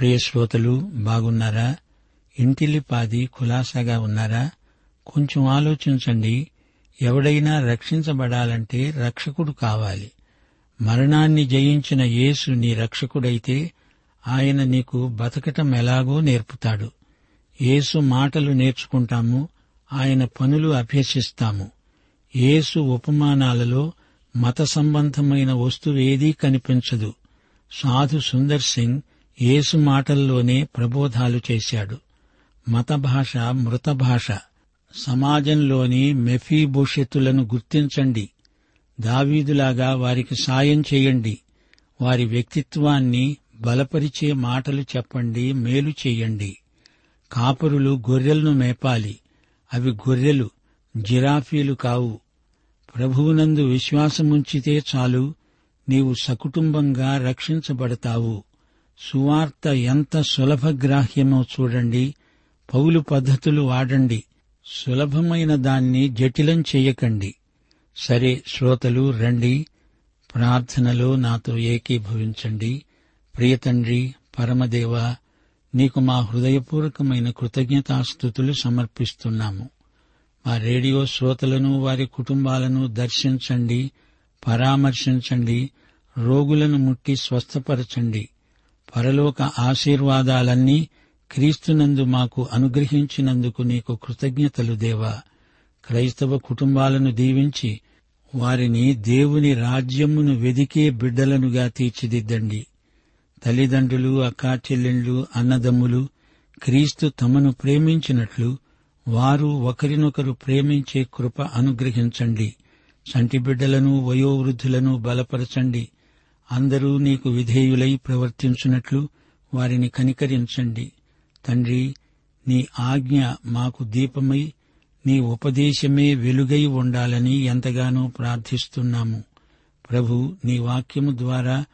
ప్రియ శ్రోతలు బాగున్నారా? ఇంటిల్లిపాది కులాసాగా ఉన్నారా? కొంచెం ఆలోచించండి. ఎవడైనా రక్షించబడాలంటే రక్షకుడు కావాలి. మరణాన్ని జయించిన యేసు నీ రక్షకుడైతే ఆయన నీకు బతకటం ఎలాగో నేర్పుతాడు. యేసు మాటలు నేర్చుకుంటాము ఆయన పనులు అభ్యసిస్తాము. యేసు ఉపమానాలలో మత సంబంధమైన వస్తువేదీ కనిపించదు. సాధు సుందర్ సింగ్ యేసు మాటల్లోనే ప్రబోధాలు చేశాడు. మత భాష మృత భాష సమాజంలోని మెఫీభూషితులను గుర్తించండి. దావీదులాగా వారికి సాయం చేయండి. వారి వ్యక్తిత్వాన్ని బలపరిచే మాటలు చెప్పండి మేలు చేయండి. కాపరులు గొర్రెలను మేపాలి. అవి గొర్రెలు జిరాఫీలు కావు. ప్రభువునందు విశ్వాసముంచితే చాలు. నీవు సకుటుంబంగా రక్షించబడతావు. సువార్త ఎంత సులభగ్రాహ్యమో చూడండి. పౌలు పద్ధతులు వాడండి. సులభమైన దాన్ని జటిలం చెయ్యకండి సరే శ్రోతలు రండి. ప్రార్థనలో నాతో ఏకీభవించండి. ప్రియతండ్రి పరమదేవ నీకు మా హృదయపూర్వకమైన కృతజ్ఞతాస్థుతులు సమర్పిస్తున్నాము. మా రేడియో శ్రోతలను వారి కుటుంబాలను దర్శించండి పరామర్శించండి రోగులను ముట్టి స్వస్థపరచండి. పరలోక ఆశీర్వాదాలన్నీ క్రీస్తునందు మాకు అనుగ్రహించినందుకు నీకు కృతజ్ఞతలు దేవా. క్రైస్తవ కుటుంబాలను దీవించి వారిని దేవుని రాజ్యమును వెదికే బిడ్డలనుగా తీర్చిదిద్దండి. తల్లిదండ్రులు అక్కాచెల్లెండ్లు అన్నదమ్ములు క్రీస్తు తమను ప్రేమించినట్లు వారు ఒకరినొకరు ప్రేమించే కృప అనుగ్రహించండి. సంటి బిడ్డలను వయోవృద్ధులను బలపరచండి. అందరూ నీకు విధేయులై ప్రవర్తించున్నట్లు వారిని కనికరించండి. తండ్రి నీ ఆజ్ఞ మాకు దీపమై నీ ఉపదేశమే వెలుగై ఉండాలని ఎంతగానో ప్రార్థిస్తున్నాము. ప్రభు నీ వాక్యము ద్వారా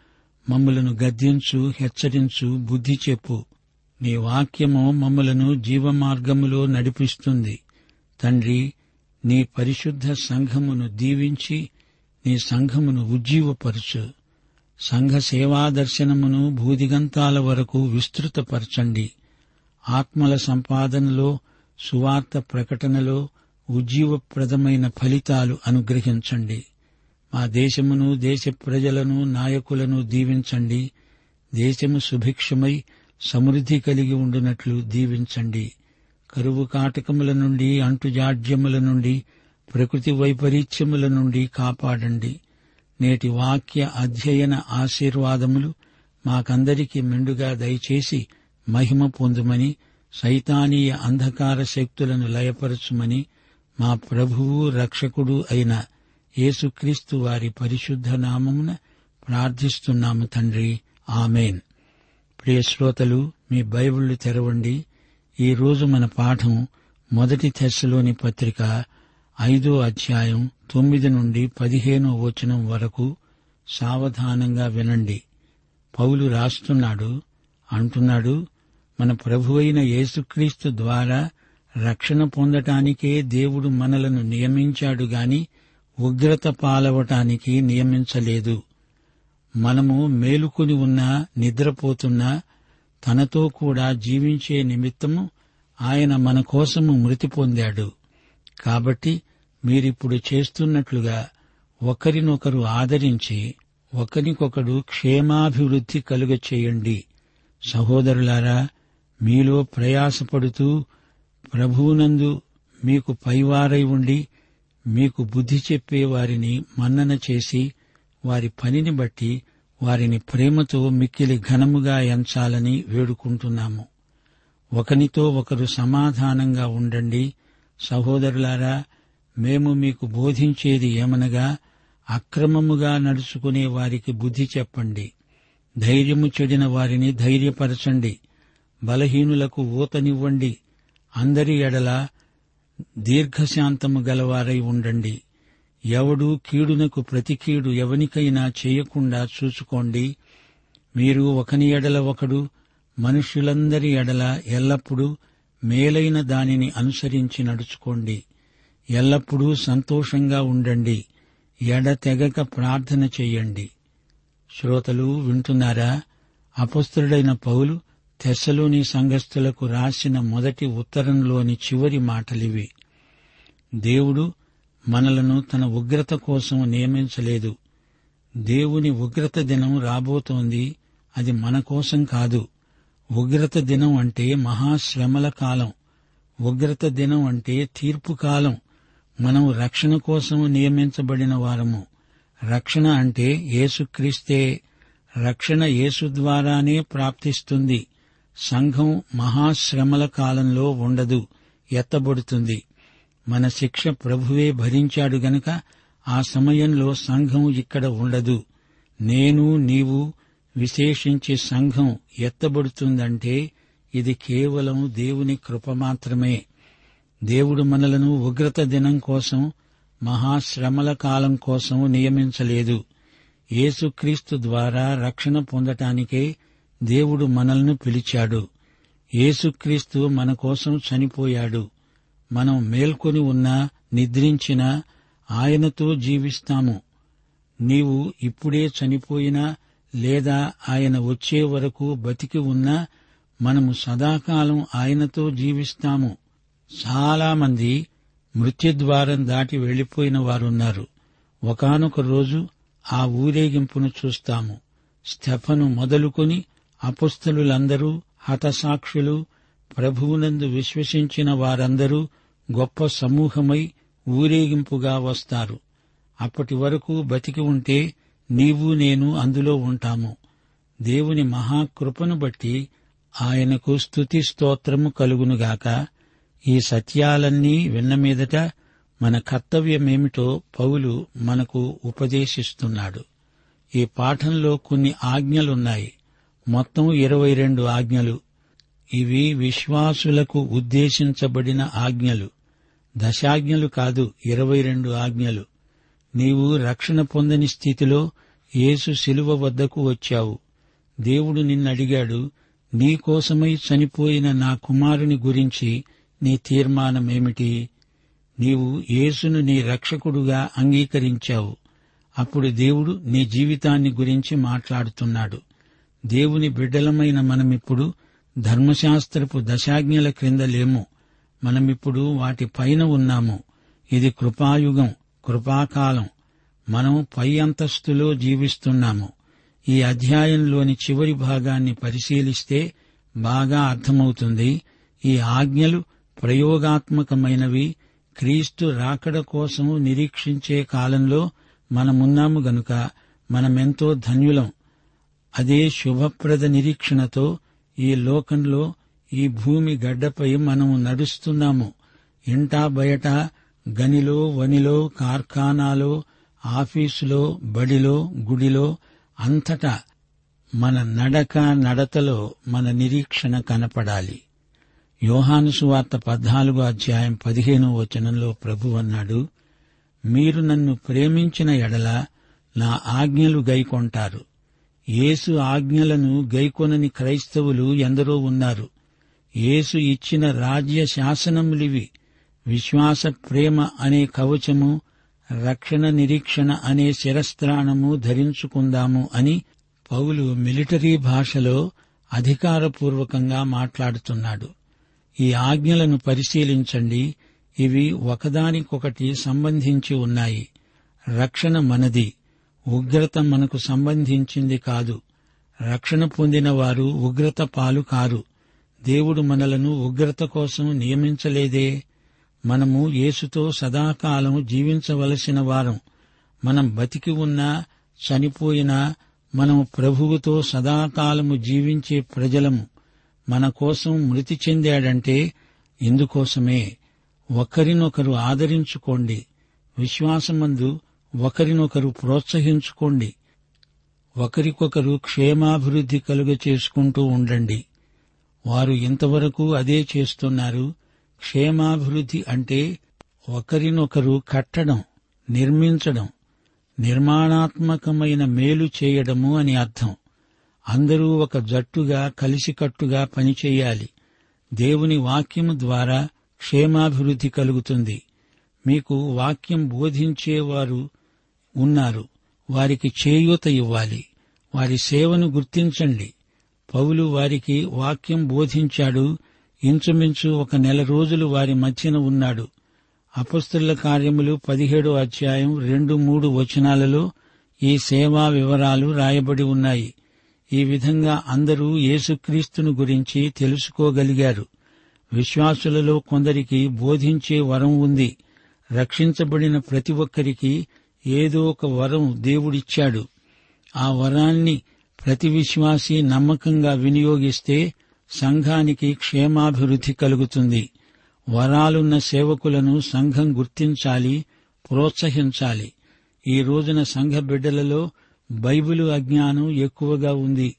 మమ్మలను గద్దించు హెచ్చరించు బుద్ధి చెప్పు. నీ వాక్యము మమ్మలను జీవమార్గములో నడిపిస్తుంది. తండ్రి నీ పరిశుద్ధ సంఘమును దీవించి నీ సంఘమును ఉజ్జీవపరచు. సంఘ సేవా దర్శనమును భూదిగంతాల వరకు విస్తృతపరచండి. ఆత్మల సంపాదనలో సువార్త ప్రకటనలో ఉజ్జీవప్రదమైన ఫలితాలు అనుగ్రహించండి. మా దేశమును దేశ ప్రజలను నాయకులను దీవించండి. దేశము సుభిక్షమై సమృద్ధి కలిగి ఉండునట్లు దీవించండి. కరువు కాటకముల నుండి అంటుజాడ్యముల నుండి ప్రకృతి వైపరీత్యముల నుండి కాపాడండి. నేటి వాక్య అధ్యయన ఆశీర్వాదములు మాకందరికీ మెండుగా దయచేసి మహిమ పొందుమని సైతానీయ అంధకార శక్తులను లయపరచుమని మా ప్రభువు రక్షకుడు అయిన యేసుక్రీస్తు వారి పరిశుద్ధ నామమున ప్రార్థిస్తున్నాము తండ్రి. ఆమెన్. ప్రియ శ్రోతలు మీ బైబిళ్ళు తెరవండి. ఈరోజు మన పాఠం మొదటి తెశలోని పత్రిక ఐదో అధ్యాయం తొమ్మిది నుండి పదిహేనో వచనం వరకు సావధానంగా వినండి. పౌలు రాస్తున్నాడు అంటున్నాడు మన ప్రభువైన యేసుక్రీస్తు ద్వారా రక్షణ పొందటానికే దేవుడు మనలను నియమించాడు గాని ఉగ్రత పాలవటానికి నియమించలేదు. మనము మేలుకొని ఉన్నా నిద్రపోతున్నా తనతో కూడా జీవించే నిమిత్తము ఆయన మన కోసము మృతి పొందాడు. కాబట్టి మీరిప్పుడు చేస్తున్నట్లుగా ఒకరినొకరు ఆదరించి ఒకరికొకడు క్షేమాభివృద్ధి కలుగ చేయండి సహోదరులారా మీలో ప్రయాసపడుతూ ప్రభువునందు మీకు పైవారై ఉండి మీకు బుద్ధి చెప్పే వారిని మన్నన చేసి వారి పనిని బట్టి వారిని ప్రేమతో మిక్కిలి ఘనముగా ఎంచాలని వేడుకుంటున్నాము. ఒకనితో ఒకరు సమాధానంగా ఉండండి. సహోదరులారా మేము మీకు బోధించేది ఏమనగా అక్రమముగా నడుచుకునే వారికి బుద్ధి చెప్పండి. ధైర్యము చెడిన వారిని ధైర్యపరచండి. బలహీనులకు ఊతనివ్వండి. అందరి ఎడల దీర్ఘశాంతము గలవారై ఉండండి. ఎవడు కీడునకు ప్రతి కీడు ఎవనికైనా చేయకుండా చూసుకోండి. మీరు ఒకని ఎడల ఒకడు మనుష్యులందరి ఎడల ఎల్లప్పుడూ మేలైన దానిని అనుసరించి నడుచుకోండి. ఎల్లప్పుడూ సంతోషంగా ఉండండి. ఎడతెగక ప్రార్థన చెయ్యండి శ్రోతలు వింటున్నారా? అపస్తుడైన పౌలు తెస్సలోని సంఘస్థులకు రాసిన మొదటి ఉత్తరంలోని చివరి మాటలివి. దేవుడు మనలను తన ఉగ్రత కోసం నియమించలేదు. దేవుని ఉగ్రత దినం రాబోతోంది. అది మన కోసం కాదు. ఉగ్రత దినం అంటే మహాశ్రమల కాలం. ఉగ్రత దినం అంటే తీర్పు కాలం. మనం రక్షణ కోసం నియమించబడిన వారము. రక్షణ అంటే యేసుక్రీస్తే రక్షణ యేసు ద్వారానే ప్రాప్తిస్తుంది. సంఘం మహాశ్రమల కాలంలో ఉండదు ఎత్తబడుతుంది. మన శిక్ష ప్రభువే భరించాడు గనక ఆ సమయంలో సంఘం ఇక్కడ ఉండదు. నేను నీవు విశేషించి సంఘం ఎత్తబడుతుందంటే ఇది కేవలం దేవుని కృప మాత్రమే. దేవుడు మనలను ఉగ్రత దినం కోసం మహాశ్రమల కాలం కోసం నియమించలేదు. యేసుక్రీస్తు ద్వారా రక్షణ పొందటానికే దేవుడు మనల్ని పిలిచాడు. యేసుక్రీస్తు మన కోసం చనిపోయాడు. మనం మేల్కొని ఉన్నా నిద్రించినా ఆయనతో జీవిస్తాము. నీవు ఇప్పుడే చనిపోయినా లేదా ఆయన వచ్చే వరకు బతికి ఉన్నా మనము సదాకాలం ఆయనతో జీవిస్తాము. చాలామంది మృత్యుద్వారం దాటి వెళ్ళిపోయిన వారున్నారు. ఒకనొక రోజు ఆ ఊరేగింపును చూస్తాము. స్టెఫను మొదలుకొని అపుస్తలులందరూ హతసాక్షులు ప్రభువునందు విశ్వసించిన వారందరూ గొప్ప సమూహమై ఊరేగింపుగా వస్తారు. అప్పటి వరకు బతికి ఉంటే నీవు నేను అందులో ఉంటాము. దేవుని మహాకృపను బట్టి ఆయనకు స్తుతి స్తోత్రము కలుగునుగాక. ఈ సత్యాలన్నీ విన్నమీదట మన కర్తవ్యమేమిటో పౌలు మనకు ఉపదేశిస్తున్నాడు. ఈ పాఠంలో కొన్ని ఆజ్ఞలున్నాయి. మొత్తం ఇరవై రెండు ఆజ్ఞలు. ఇవి విశ్వాసులకు ఉద్దేశించబడిన ఆజ్ఞలు. దశాజ్ఞలు కాదు ఇరవై రెండు ఆజ్ఞలు. నీవు రక్షణ పొందని స్థితిలో యేసు శిలువ వద్దకు వచ్చావు. దేవుడు నిన్నడిగాడు నీకోసమై చనిపోయిన నా కుమారుని గురించి నీ తీర్మానమేమిటి? నీవు యేసును నీ రక్షకుడుగా అంగీకరించావు. అప్పుడు దేవుడు నీ జీవితాన్ని గురించి మాట్లాడుతున్నాడు. దేవుని బిడ్డలమైన మనమిప్పుడు ధర్మశాస్త్రపు దశాజ్ఞల క్రింద లేము. మనమిప్పుడు వాటి పైన ఉన్నాము. ఇది కృపాయుగం కృపాకాలం. మనం పై అంతస్తులో జీవిస్తున్నాము. ఈ అధ్యాయంలోని చివరి భాగాన్ని పరిశీలిస్తే బాగా అర్థమవుతుంది. ఈ ఆజ్ఞలు ప్రయోగాత్మకమైనవి క్రీస్తు రాకడ కోసం నిరీక్షించే కాలంలో మనమున్నాము గనుక మనమెంతో ధన్యులం. అదే శుభప్రద నిరీక్షణతో ఈ లోకంలో ఈ భూమి గడ్డపై మనము నడుస్తున్నాము. ఇంటా బయట గనిలో వనిలో కార్ఖానాలో ఆఫీసులో బడిలో గుడిలో అంతటా మన నడక నడతలో మన నిరీక్షణ కనపడాలి. యోహానుసువార్త పద్నాలుగో అధ్యాయం పదిహేనో వచనంలో ప్రభు అన్నాడు మీరు నన్ను ప్రేమించిన ఎడల నా ఆజ్ఞలు గైకొంటారు. యేసు ఆజ్ఞలను గైకొనని క్రైస్తవులు ఎందరో ఉన్నారు. యేసు ఇచ్చిన రాజ్య శాసనములివి విశ్వాస ప్రేమ అనే కవచము రక్షణ నిరీక్షణ అనే శిరస్త్రాణము ధరించుకుందాము అని పౌలు మిలిటరీ భాషలో అధికారపూర్వకంగా మాట్లాడుతున్నాడు. ఈ ఆజ్ఞలను పరిశీలించండి. ఇవి ఒకదానికొకటి సంబంధించి ఉన్నాయి. రక్షణ మనది. ఉగ్రత మనకు సంబంధించింది కాదు. రక్షణ పొందిన వారు ఉగ్రత పాలు కారు. దేవుడు మనలను ఉగ్రత కోసం నియమించలేదే. మనము యేసుతో సదాకాలం జీవించవలసిన వారం. మనం బతికి ఉన్నా చనిపోయినా మనము ప్రభువుతో సదాకాలము జీవించే ప్రజలము. మన కోసం మృతి చెందాడంటే ఇందుకోసమే ఒకరినొకరు ఆదరించుకోండి. విశ్వాసమందు ఒకరినొకరు ప్రోత్సహించుకోండి. ఒకరికొకరు క్షేమాభివృద్ధి కలుగ చేసుకుంటూ ఉండండి. వారు ఇంతవరకు అదే చేస్తున్నారు. క్షేమాభివృద్ధి అంటే ఒకరినొకరు కట్టడం నిర్మించడం నిర్మాణాత్మకమైన మేలు చేయడము అని అర్థం. అందరూ ఒక జట్టుగా కలిసికట్టుగా పనిచేయాలి. దేవుని వాక్యము ద్వారా క్షేమాభివృద్ధి కలుగుతుంది. మీకు వాక్యం బోధించేవారు ఉన్నారు. వారికి చేయూత ఇవ్వాలి. వారి సేవను గుర్తించండి. పౌలు వారికి వాక్యం బోధించాడు. ఇంచుమించు ఒక నెల రోజులు వారి మధ్యన ఉన్నాడు. అపస్తుల కార్యములు పదిహేడో అధ్యాయం రెండు మూడు వచనాలలో ఈ సేవా వివరాలు రాయబడి ఉన్నాయి. ఈ విధంగా అందరూ యేసుక్రీస్తును గురించి తెలుసుకోగలిగారు. విశ్వాసులలో కొందరికి బోధించే వరం ఉంది. రక్షించబడిన ప్రతి ఒక్కరికి ఏదో ఒక వరం దేవుడిచ్చాడు. ఆ వరాన్ని ప్రతి విశ్వాసి నమ్మకంగా వినియోగిస్తే సంఘానికి క్షేమాభివృద్ధి కలుగుతుంది. వరాలున్న సేవకులను సంఘం గుర్తించాలి ప్రోత్సహించాలి. ఈ రోజున సంఘ బిడ్డలలో బైబిలు అజ్ఞానం ఎక్కువగా ఉంది.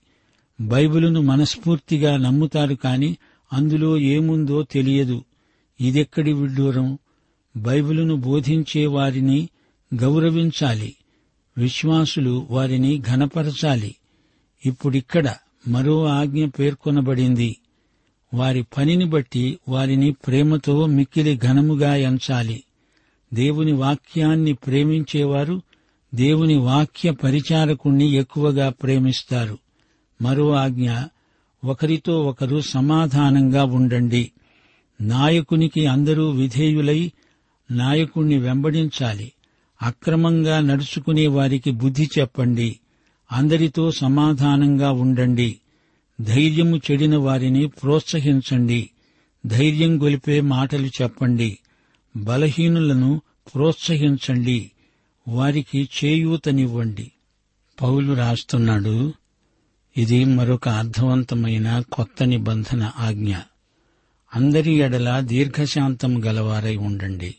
బైబిలును మనస్ఫూర్తిగా నమ్ముతారు కాని అందులో ఏముందో తెలియదు. ఇదెక్కడి విడ్డూరం? బైబిలును బోధించే వారిని గౌరవించాలి. విశ్వాసులు వారిని ఘనపరచాలి. ఇప్పుడిక్కడ మరో ఆజ్ఞ పేర్కొనబడింది. వారి పనిని బట్టి వారిని ప్రేమతో మిక్కిలి ఘనముగా ఎంచాలి. దేవుని వాక్యాన్ని ప్రేమించేవారు దేవుని వాక్య పరిచారకుణ్ణి ఎక్కువగా ప్రేమిస్తారు. మరో ఆజ్ఞ ఒకరితో ఒకరు సమాధానంగా ఉండండి. నాయకునికి అందరూ విధేయులై నాయకుణ్ణి వెంబడించాలి. అక్రమంగా నడుచుకునే వారికి బుద్ధి చెప్పండి. అందరితో సమాధానంగా ఉండండి. ధైర్యము చెడిన వారిని ప్రోత్సహించండి. ధైర్యం గొలిపే మాటలు చెప్పండి. బలహీనులను ప్రోత్సహించండి. వారికి చేయూతనివ్వండి. పౌలు రాస్తున్నాడు ఇది మరొక అర్థవంతమైన కొత్త నిబంధన ఆజ్ఞ. అందరి ఎడల దీర్ఘశాంతం గలవారై ఉండండి.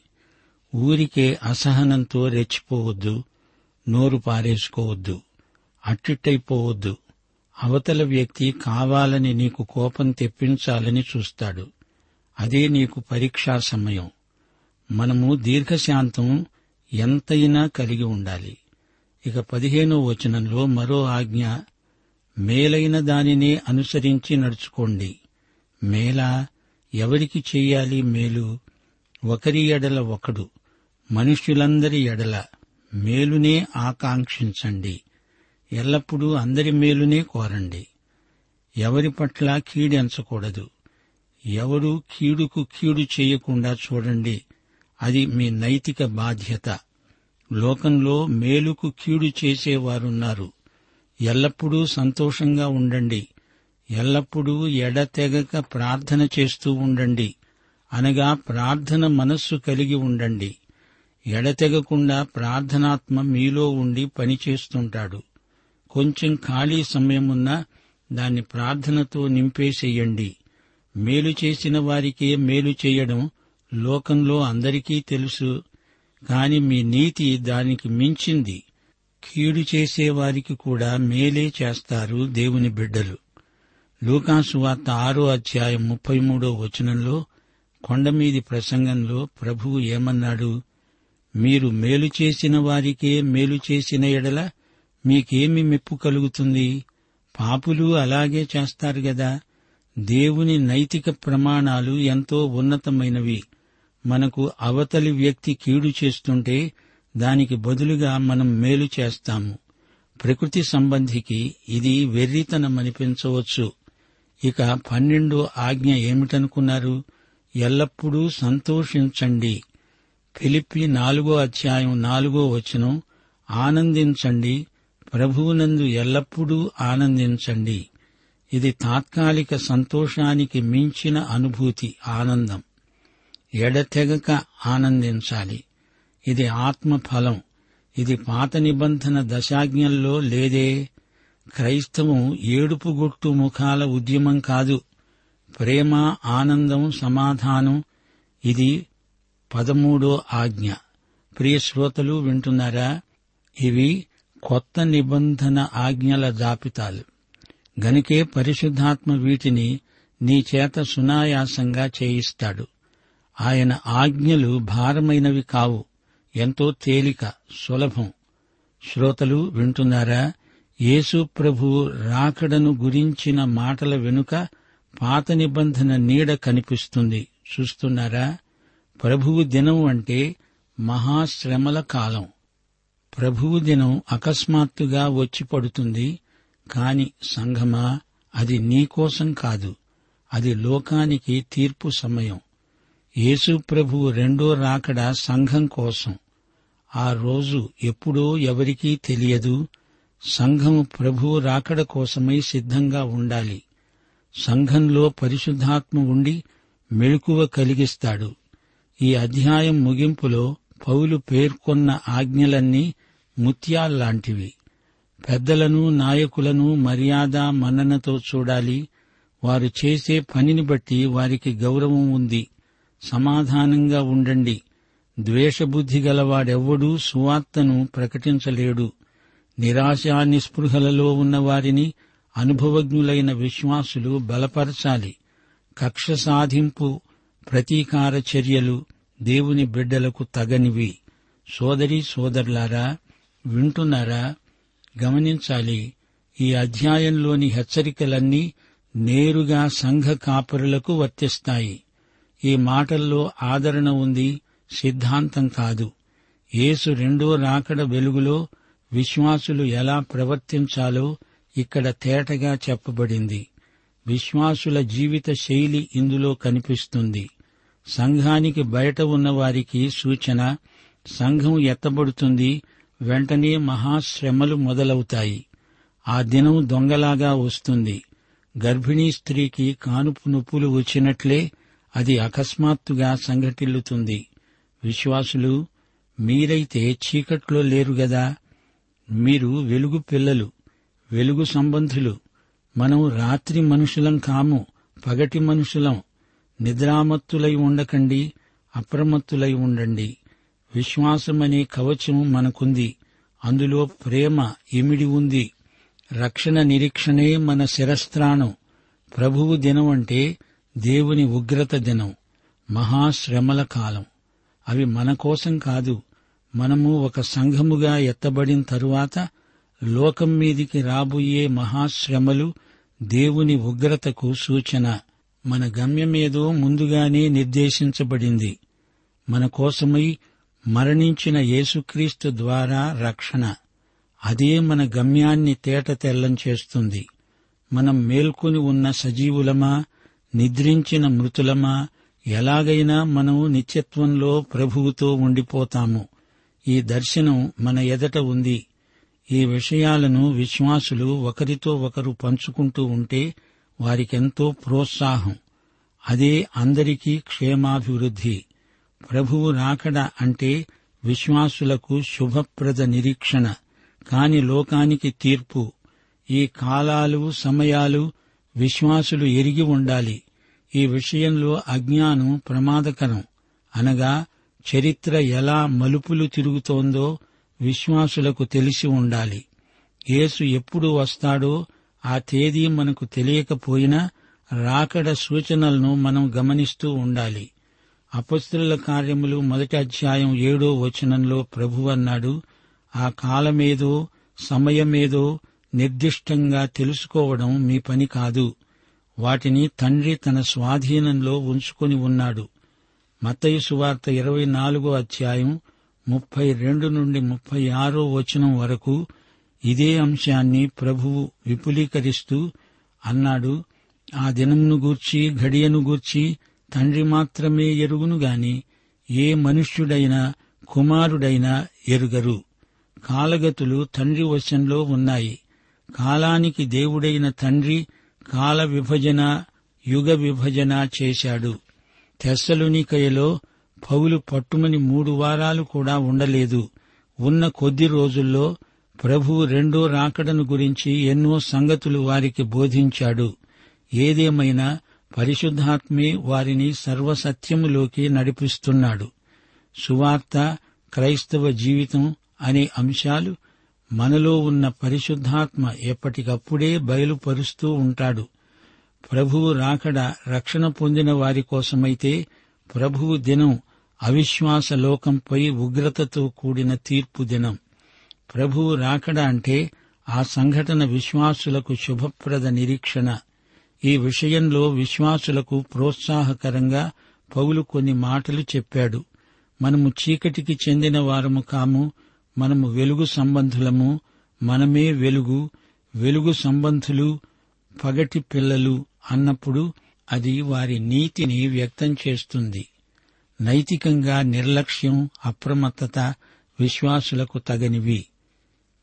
ఊరికే అసహనంతో రెచ్చిపోవద్దు నోరు పారేసుకోవద్దు అట్టిట్టయిపోవద్దు. అవతల వ్యక్తి కావాలని నీకు కోపం తెప్పించాలని చూస్తాడు. అదే నీకు పరీక్షా సమయం. మనము దీర్ఘశాంతం ఎంతైనా కలిగి ఉండాలి. ఇక పదిహేనో వచనంలో మరో ఆజ్ఞ మేలైన దానినే అనుసరించి నడుచుకోండి. మేలా ఎవరికి చేయాలి మేలు? ఒకరి ఎడల ఒకడు మనుష్యులందరి ఎడల మేలునే ఆకాంక్షించండి. ఎల్లప్పుడూ అందరి మేలునే కోరండి. ఎవరి పట్ల కీడెంచకూడదు ఎవరూ కీడుకు కీడు చేయకుండా చూడండి. అది మీ నైతిక బాధ్యత. లోకంలో మేలుకు కీడు చేసేవారున్నారు. ఎల్లప్పుడూ సంతోషంగా ఉండండి. ఎల్లప్పుడూ ఎడతెగక ప్రార్థన చేస్తూ ఉండండి. అనగా ప్రార్థన మనస్సు కలిగి ఉండండి. ఎడతెగకుండా ప్రార్థనాత్మ మీలో ఉండి పనిచేస్తుంటాడు. కొంచెం ఖాళీ సమయమున్నా దాన్ని ప్రార్థనతో నింపేసేయండి. మేలు చేసిన వారికే మేలు చేయడం లోకంలో అందరికీ తెలుసు కాని మీ నీతి దానికి మించింది. కీడు చేసేవారికి కూడా మేలే చేస్తారు దేవుని బిడ్డలు. లూకాసు వార్త ఆరో అధ్యాయం ముప్పై మూడో వచనంలో కొండమీది ప్రసంగంలో ప్రభువు ఏమన్నాడు? మీరు మేలు చేసిన వారికే మేలు చేసిన ఎడల మీకేమి మెప్పు కలుగుతుంది? పాపులు అలాగే చేస్తారు గదా? దేవుని నైతిక ప్రమాణాలు ఎంతో ఉన్నతమైనవి. మనకు అవతలి వ్యక్తి కీడు చేస్తుంటే దానికి బదులుగా మనం మేలు చేస్తాము. ప్రకృతి సంబంధికి ఇది వెర్రితనమనిపించవచ్చు ఇక పన్నెండో ఆజ్ఞ ఏమిటనుకున్నారు? ఎల్లప్పుడూ సంతోషించండి. ఫిలిప్పి నాలుగో అధ్యాయం నాలుగో వచనం ఆనందించండి. ప్రభువునందు ఎల్లప్పుడూ ఆనందించండి. ఇది తాత్కాలిక సంతోషానికి మించిన అనుభూతి ఆనందం. ఎడతెగక ఆనందించాలి. ఇది ఆత్మఫలం. ఇది పాత నిబంధన దశాజ్ఞల్లో లేదే. క్రైస్తవం ఏడుపుగొట్టు ముఖాల ఉద్యమం కాదు. ప్రేమ ఆనందం సమాధానం. ఇది పదమూడో ఆజ్ఞ. ప్రియ శ్రోతలు వింటున్నారా? ఇవి కొత్త నిబంధన ఆజ్ఞల జాబితాలు. గనుకే పరిశుద్ధాత్మ వీటిని నీ చేత సునాయాసంగా చేయిస్తాడు. ఆయన ఆజ్ఞలు భారమైనవి కావు. ఎంతో తేలిక సులభం. శ్రోతలు వింటున్నారా? యేసు ప్రభు రాకడను గురించిన మాటల వెనుక పాత నిబంధన నీడ కనిపిస్తుంది. చూస్తున్నారా? ప్రభువు దినం అంటే మహాశ్రమల కాలం. ప్రభువు దినం అకస్మాత్తుగా వచ్చి పడుతుంది. కాని సంఘమా అది నీకోసం కాదు. అది లోకానికి తీర్పు సమయం. యేసుప్రభు రెండో రాకడ సంఘం కోసం. ఆ రోజు ఎప్పుడో ఎవరికీ తెలియదు సంఘం ప్రభువు రాకడ కోసమై సిద్ధంగా ఉండాలి. సంఘంలో పరిశుద్ధాత్మ ఉండి మెళుకువ కలిగిస్తాడు. ఈ అధ్యాయం ముగింపులో పౌలు పేర్కొన్న ఆజ్ఞలన్నీ ముత్యాల్లాంటివి. పెద్దలను నాయకులను మర్యాద మన్ననతో చూడాలి. వారు చేసే పనిని బట్టి వారికి గౌరవం ఉంది. సమాధానంగా ఉండండి. ద్వేషబుద్ధి గలవాడెవ్వడూ సువార్తను ప్రకటించలేడు. నిరాశా నిస్పృహలలో ఉన్న వారిని అనుభవజ్ఞులైన విశ్వాసులు బలపరచాలి. కక్ష సాధింపు ప్రతీకార చర్యలు దేవుని బిడ్డలకు తగనివి. సోదరి సోదరులారా వింటున్నారా? గమనించాలి ఈ అధ్యాయంలోని హెచ్చరికలన్నీ నేరుగా సంఘ కాపరులకు వర్తిస్తాయి. ఈ మాటల్లో ఆదరణ ఉంది సిద్ధాంతం కాదు. యేసు రెండో రాకడ వెలుగులో విశ్వాసులు ఎలా ప్రవర్తించాలో ఇక్కడ తేటగా చెప్పబడింది. విశ్వాసుల జీవిత శైలి ఇందులో కనిపిస్తుంది. సంఘానికి బయట ఉన్న వారికి సూచన సంఘం ఎత్తబడుతుంది వెంటనే మహాశ్రమలు మొదలవుతాయి. ఆ దినం దొంగలాగా వస్తుంది. గర్భిణీ స్త్రీకి కానుపు నొప్పులు వచ్చినట్లే అది అకస్మాత్తుగా సంఘటిల్లుతుంది. విశ్వాసులు మీరైతే చీకట్లో లేరు గదా. మీరు వెలుగు పిల్లలు వెలుగు సంబంధులు. మనం రాత్రి మనుషులం కాము పగటి మనుషులం. నిద్రామత్తులై ఉండకండి అప్రమత్తులై ఉండండి. విశ్వాసమనే కవచం మనకుంది. అందులో ప్రేమ ఇమిడి ఉంది. రక్షణ నిరీక్షణే మన శిరస్త్రాణం. ప్రభువు దినం అంటే దేవుని ఉగ్రత దినం మహాశ్రమల కాలం. అవి మన కోసం కాదు మనము ఒక సంఘముగా ఎత్తబడిన తరువాత లోకం మీదికి రాబోయే మహాశ్రమలు దేవుని ఉగ్రతకు సూచన. మన గమ్యమేదో ముందుగానే నిర్దేశించబడింది. మన కోసమై మరణించిన యేసుక్రీస్తు ద్వారా రక్షణ. అదే మన గమ్యాన్ని తేట తెల్లం చేస్తుంది. మనం మేల్కొని ఉన్న సజీవులమా? నిద్రించిన మృతులమా? ఎలాగైనా మనం నిత్యత్వంలో ప్రభువుతో ఉండిపోతాము. ఈ దర్శనం మన ఎదట ఉంది. ఈ విషయాలను విశ్వాసులు ఒకరితో ఒకరు పంచుకుంటూ ఉంటే వారికెంతో ప్రోత్సాహం. అదే అందరికీ క్షేమాభివృద్ధి. ప్రభువు రాకడ అంటే విశ్వాసులకు శుభప్రద నిరీక్షణ కాని లోకానికి తీర్పు. ఈ కాలాలు సమయాలు విశ్వాసులు ఎరిగి ఉండాలి. ఈ విషయంలో అజ్ఞానం ప్రమాదకరం. అనగా చరిత్ర ఎలా మలుపులు తిరుగుతోందో విశ్వాసులకు తెలిసి ఉండాలి. యేసు ఎప్పుడు వస్తాడో ఆ తేదీ మనకు తెలియకపోయినా రాకడ సూచనలను మనం గమనిస్తూ ఉండాలి. అపస్తుల కార్యములు మొదటి అధ్యాయం ఏడో వచనంలో ప్రభు అన్నాడు ఆ కాలమేదో సమయమేదో నిర్దిష్టంగా తెలుసుకోవడం మీ పని కాదు. వాటిని తండ్రి తన స్వాధీనంలో ఉంచుకొని ఉన్నాడు. మత్తయి సువార్త ఇరవై నాలుగో అధ్యాయం ముప్పై రెండు నుండి ముప్పై ఆరో వచనం వరకు ఇదే అంశాన్ని ప్రభువు విపులీకరిస్తూ అన్నాడు ఆ దినమును గూర్చి ఘడియను గూర్చి తండ్రి మాత్రమే ఎరుగును గాని ఏ మనుష్యుడైనా కుమారుడైనా ఎరుగరు. కాలగతులు తండ్రి వశంలో ఉన్నాయి. కాలానికి దేవుడైన తండ్రి కాల విభజన యుగ విభజన చేశాడు. తెస్సలునికయలో పౌలు పట్టుమని మూడు వారాలు కూడా ఉండలేదు. ఉన్న కొద్ది రోజుల్లో ప్రభువు రెండో రాకడను గురించి ఎన్నో సంగతులు వారికి బోధించాడు. ఏదేమైనా పరిశుద్ధాత్మే వారిని సర్వసత్యములోకి నడిపిస్తున్నాడు. సువార్త క్రైస్తవ జీవితం అనే అంశాలు మనలో ఉన్న పరిశుద్ధాత్మ ఎప్పటికప్పుడే బయలుపరుస్తూ ఉంటాడు. ప్రభువు రాకడ రక్షణ పొందిన వారి కోసమైతే ప్రభువు దినం అవిశ్వాస లోకంపై ఉగ్రతతో కూడిన తీర్పు దినం. ప్రభువు రాకడ అంటే ఆ సంఘటన విశ్వాసులకు శుభప్రద నిరీక్షణ. ఈ విషయంలో విశ్వాసులకు ప్రోత్సాహకరంగా పౌలు కొన్ని మాటలు చెప్పాడు. మనము చీకటికి చెందిన వారము కాము మనము వెలుగు సంబంధులము మనమే వెలుగు వెలుగు సంబంధులు పగటి పిల్లలు అన్నప్పుడు అది వారి నీతిని వ్యక్తం చేస్తుంది. నైతికంగా నిర్లక్ష్యం అప్రమత్తత విశ్వాసులకు తగనివి.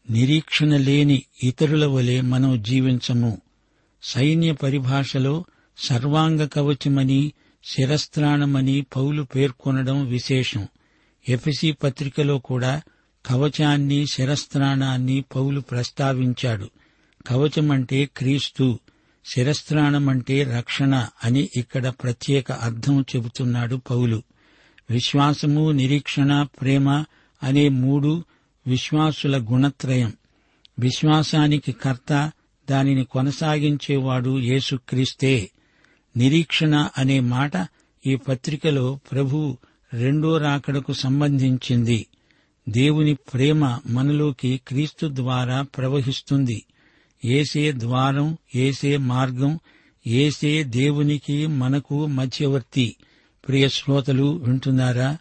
నిరీక్షణ లేని ఇతరుల వలె మనం జీవించము. సైన్య పరిభాషలో సర్వాంగ కవచమని శిరస్త్రాణమని పౌలు పేర్కొనడం విశేషం. ఎఫ్సి పత్రికలో కూడా కవచాన్ని శిరస్త్రాణాన్ని పౌలు ప్రస్తావించాడు. కవచమంటే క్రీస్తు శిరస్త్రాణమంటే రక్షణ అని ఇక్కడ ప్రత్యేక అర్థం చెబుతున్నాడు పౌలు. విశ్వాసము నిరీక్షణ ప్రేమ అనే మూడు విశ్వాసుల గుణత్రయం. విశ్వాసానికి కర్త దానిని కొనసాగించేవాడు యేసుక్రీస్తే. నిరీక్షణ అనే మాట ఈ పత్రికలో ప్రభు రెండో రాకడకు సంబంధించింది. దేవుని ప్రేమ మనలోకి క్రీస్తు ద్వారా ప్రవహిస్తుంది. ఏసే ద్వారం ఏసే మార్గం ఏసే దేవునికి మనకు మధ్యవర్తి. ప్రియ శ్రోతలు వింటున్నారా?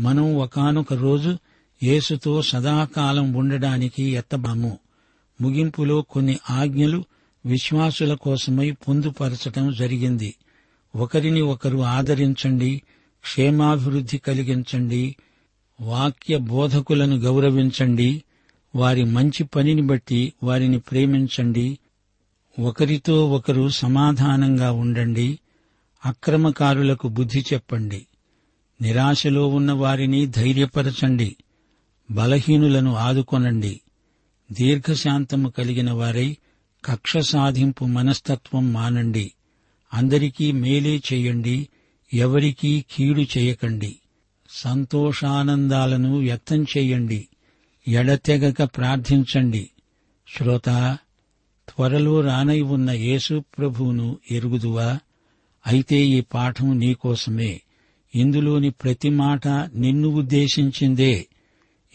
మనం ఒకానొక రోజు యేసుతో సదాకాలం ఉండడానికి ఎత్తబాము ముగింపులో కొన్ని ఆజ్ఞలు విశ్వాసుల కోసమై పొందుపరచటం జరిగింది. ఒకరిని ఒకరు ఆదరించండి క్షేమాభివృద్ధి కలిగించండి వాక్య బోధకులను గౌరవించండి. వారి మంచి పనిని బట్టి వారిని ప్రేమించండి. ఒకరితో ఒకరు సమాధానంగా ఉండండి. అక్రమకారులకు బుద్ధి చెప్పండి. నిరాశలో ఉన్న వారిని ధైర్యపరచండి. బలహీనులను ఆదుకొనండి. దీర్ఘశాంతము కలిగిన వారై కక్ష సాధింపు మనస్తత్వం మానండి. అందరికీ మేలే చేయండి. ఎవరికీ కీడు చేయకండి. సంతోషానందాలను వ్యక్తం చెయ్యండి ఎడతెగక ప్రార్థించండి. శ్రోత త్వరలో రానై ఉన్న యేసు ప్రభువును ఎరుగుదువా? అయితే ఈ పాఠం నీకోసమే ఇందులోని ప్రతి మాట నిన్ను ఉద్దేశించిందే.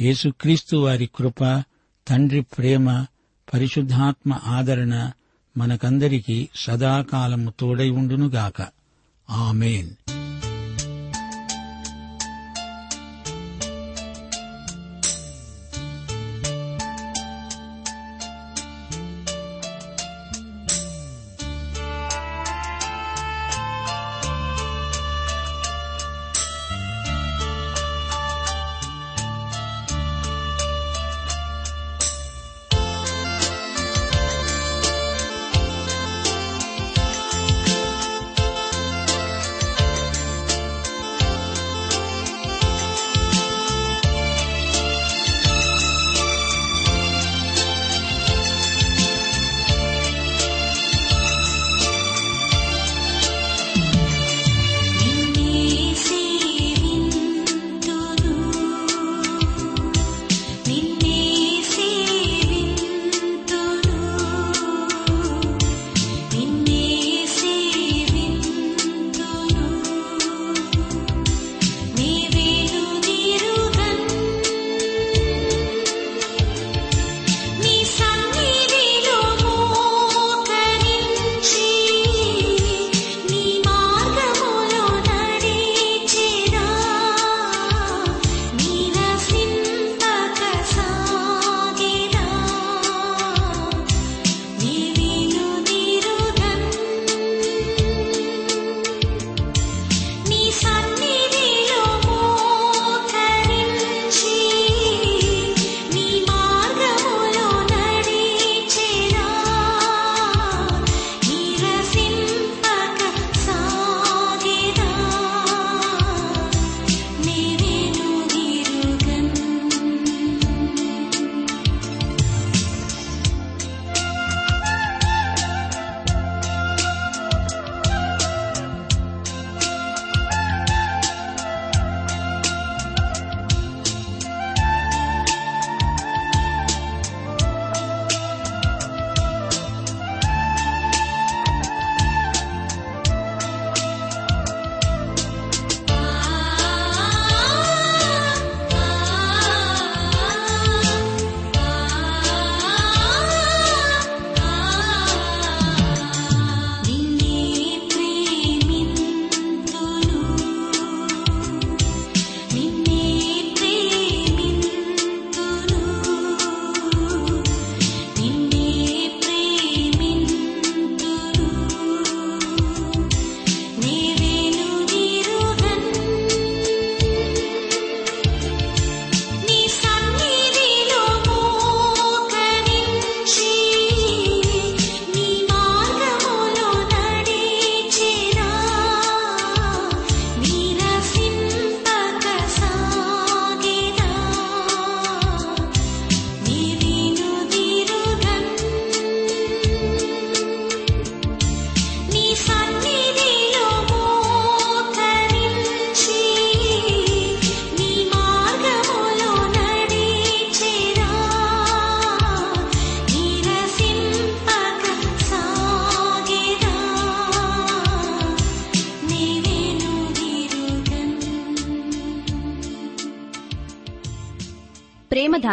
యేసుక్రీస్తు వారి కృప తండ్రి ప్రేమ పరిశుద్ధాత్మ ఆదరణ మనకందరికీ సదాకాలము తోడై ఉండునుగాక. ఆమెన్.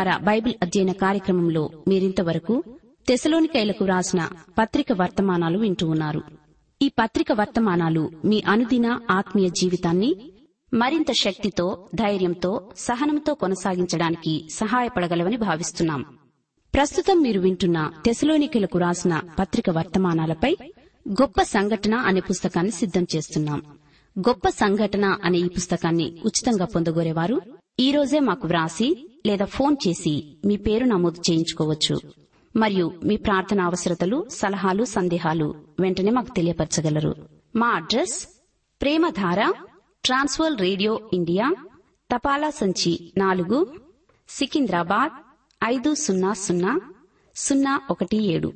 ప్రేమధార బైబిల్ అధ్యయన కార్యక్రమంలో మీరింతవరకు తెసలోనికైలకు రాసిన పత్రిక వర్తమానాలు వింటూ ఉన్నారు. ఈ పత్రిక వర్తమానాలు మీ అనుదిన ఆత్మీయ జీవితాన్ని మరింత శక్తితో ధైర్యంతో సహనంతో కొనసాగించడానికి సహాయపడగలవని భావిస్తున్నాం. ప్రస్తుతం మీరు వింటున్న తెసలోనికలకు రాసిన పత్రిక వర్తమానాలపై గొప్ప సంఘటన అనే పుస్తకాన్ని సిద్దం చేస్తున్నాం. గొప్ప సంఘటన అనే ఈ పుస్తకాన్ని ఉచితంగా పొందగోరేవారు ఈ రోజే మాకు వ్రాసి లేదా ఫోన్ చేసి మీ పేరు నమోదు చేయించుకోవచ్చు. మరియు మీ ప్రార్థన అవసరతలు సలహాలు సందేహాలు వెంటనే మాకు తెలియపరచగలరు. మా address Premadhara trans world radio India తపాలా సంచి నాలుగు సికింద్రాబాద్ ఐదు సున్నా సున్నా సున్నా ఒకటి ఏడు.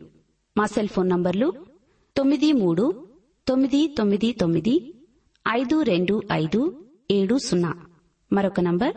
మా సెల్ ఫోన్ నంబర్లు తొమ్మిది మూడు తొమ్మిది తొమ్మిది తొమ్మిది ఐదు రెండు ఐదు ఏడు సున్నా. మరొక నంబర్